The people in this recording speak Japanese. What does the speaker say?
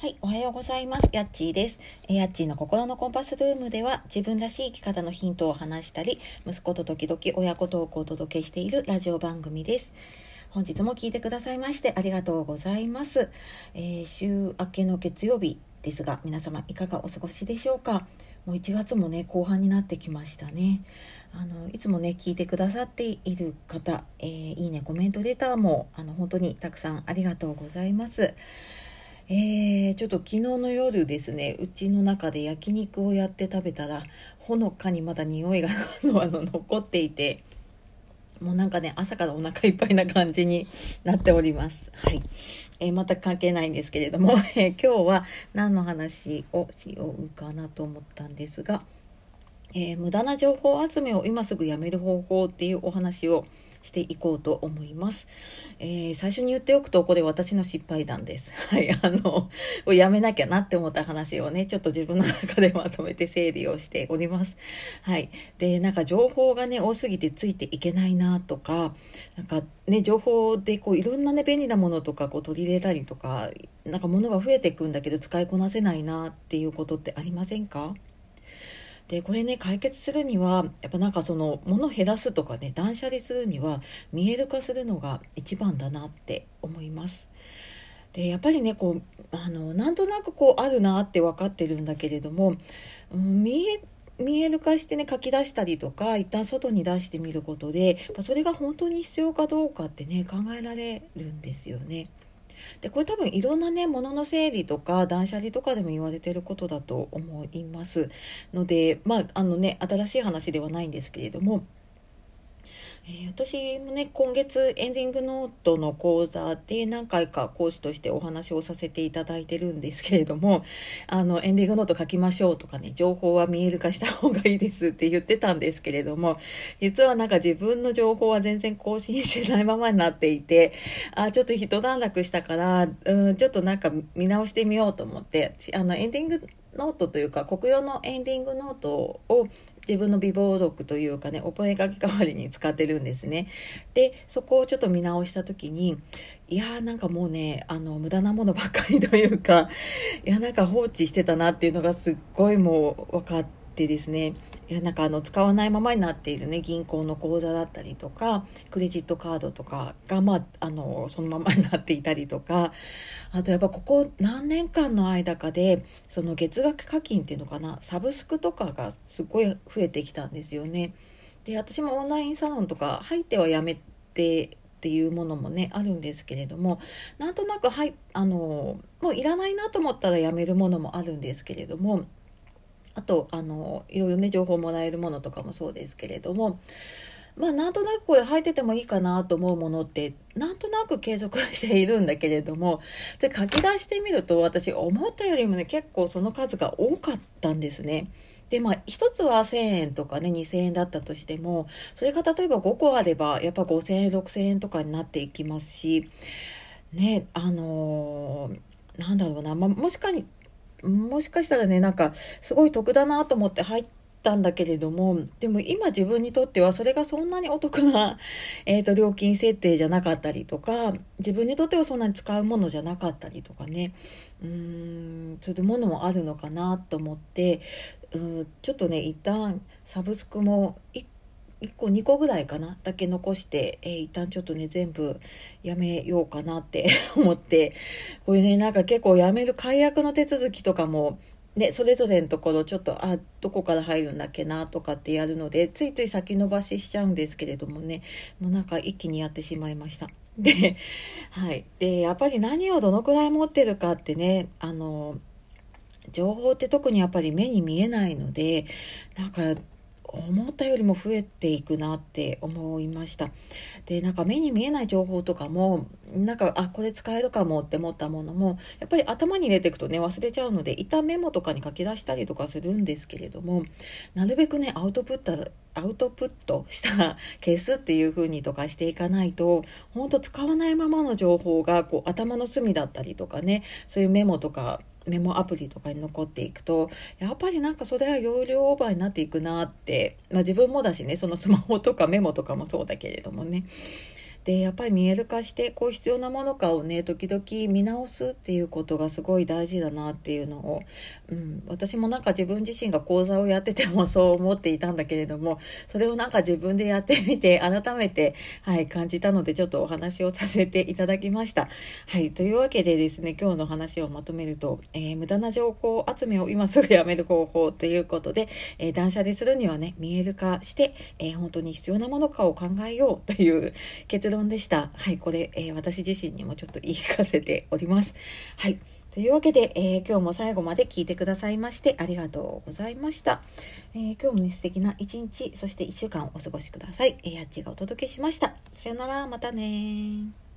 はい、おはようございます。やっちーです。えやっちーの心のコンパスルームでは自分らしい生き方のヒントを話したり、息子と時々親子トークをお届けしているラジオ番組です。本日も聞いてくださいましてありがとうございます。えー、週明けの月曜日ですが、皆様いかがお過ごしでしょうか？もう1月もね、後半になってきましたね。あの、いつもね、聞いてくださっている方、えー、いいね、コメントレターも、あの、本当にたくさんありがとうございます。えー、ちょっと昨日の夜ですねうちの中で焼肉をやって食べたらほのかにまだ匂いがあの残っていてもうなんかね朝からお腹いっぱいな感じになっております。はい、えー、全く関係ないんですけれども、えー、今日は何の話をしようかなと思ったんですが、えー、無駄な情報集めを今すぐやめる方法っていうお話をしていこうと思います。えー、最初に言っておくと、これ私の失敗談です。はい、あの、やめなきゃなって思った話をね、ちょっと自分の中でまとめて整理をしております。はい。で、なんか情報がね、多すぎてついていけないなとか、なんかね、情報でこういろんなね、便利なものとかこう取り入れたりとか、なんか物が増えていくんだけど使いこなせないなっていうことってありませんか？でこれね解決するにはやっぱなんかその物減らすとかね断捨離するには見える化するのが一番だなって思います。でやっぱりねこうあのなんとなくこうあるなって分かってるんだけれども、うん、見え見える化してね書き出したりとか一旦外に出してみることでそれが本当に必要かどうかってね考えられるんですよね。でこれ多分いろんなね物の整理とか断捨離とかでも言われてることだと思います。のでまああのね新しい話ではないんですけれどもえー、私もね今月エンディングノートの講座で何回か講師としてお話をさせていただいてるんですけれども あのエンディングノート書きましょうとかね情報は見える化した方がいいですって言ってたんですけれども実はなんか自分の情報は全然更新してないままになっていてあちょっと一段落したからうんちょっとなんか見直してみようと思ってあのエンディングノートというか国用のエンディングノートを自分の美貌録というかね覚書き代わりに使ってるんですね。でそこをちょっと見直した時にいやーなんかもうねあの無駄なものばっかりというかいやなんか放置してたなっていうのがすっごいもう分かっててですねいやなんかあの使わないままになっているね銀行の口座だったりとかクレジットカードとかがまああのそのままになっていたりとかあとやっぱここ何年間の間かでその月額課金っていうのかなサブスクとかがすごい増えてきたんですよね。で私もオンラインサロンとか入ってはやめてっていうものもねあるんですけれどもなんとなくはいあのもういらないなと思ったらやめるものもあるんですけれどもあとあのいろいろね情報もらえるものとかもそうですけれどもまあなんとなくこれ履いててもいいかなと思うものってなんとなく継続しているんだけれどもそれ書き出してみると私思ったよりもね結構その数が多かったんですね。でまあ一つは1000円とかね2000円だったとしてもそれが例えば5個あればやっぱ5000円6000円とかになっていきますしねあのー、なんだろうな、まあ、もしかにもしかしたらねなんかすごい得だなと思って入ったんだけれどもでも今自分にとってはそれがそんなにお得な、えーと、料金設定じゃなかったりとか自分にとってはそんなに使うものじゃなかったりとかね。うーんそういうものもあるのかなと思ってうんちょっとね一旦サブスクも1 1個2個ぐらいかなだけ残して、えー、一旦ちょっとね全部やめようかなって 思って。これねなんか結構やめる解約の手続きとかもね、それぞれのところちょっとあどこから入るんだっけなとかってやるのでついつい先延ばししちゃうんですけれどもね。もうなんか一気にやってしまいました。で,、はい、でやっぱり何をどのくらい持ってるかってねあの情報って特にやっぱり目に見えないのでなんか思ったよりも増えていくなって思いました。で、なんか目に見えない情報とかも、なんか、あ、これ使えるかもって思ったものも、やっぱり頭に入れていくとね、忘れちゃうので、一旦メモとかに書き出したりとかするんですけれども、なるべくね、アウトプット、アウトプットした消すっていう風にとかしていかないと、本当使わないままの情報が、こう、頭の隅だったりとかね、そういうメモとか、メモアプリとかに残っていくとやっぱりなんかそれは容量オーバーになっていくなって、まあ、自分もだしねそのスマホとかメモとかもそうだけれどもね。でやっぱり見える化してこう必要なものかをね時々見直すっていうことがすごい大事だなっていうのを、うん、私もなんか自分自身が講座をやっててもそう思っていたんだけれどもそれをなんか自分でやってみて改めて、はい、感じたのでちょっとお話をさせていただきました。はい、というわけでですね今日の話をまとめると、えー、無駄な情報集めを今すぐやめる方法ということで、えー、断捨離するにはね見える化して、えー、本当に必要なものかを考えようという結論でした。はい、これ、え私自身にもちょっと言い聞かせております。はい。というわけで、えー、今日も最後まで聞いてくださいましてありがとうございました。えー、今日もね、素敵な一日、そして一週間お過ごしください。えー、やっちがお届けしました。さよなら、またね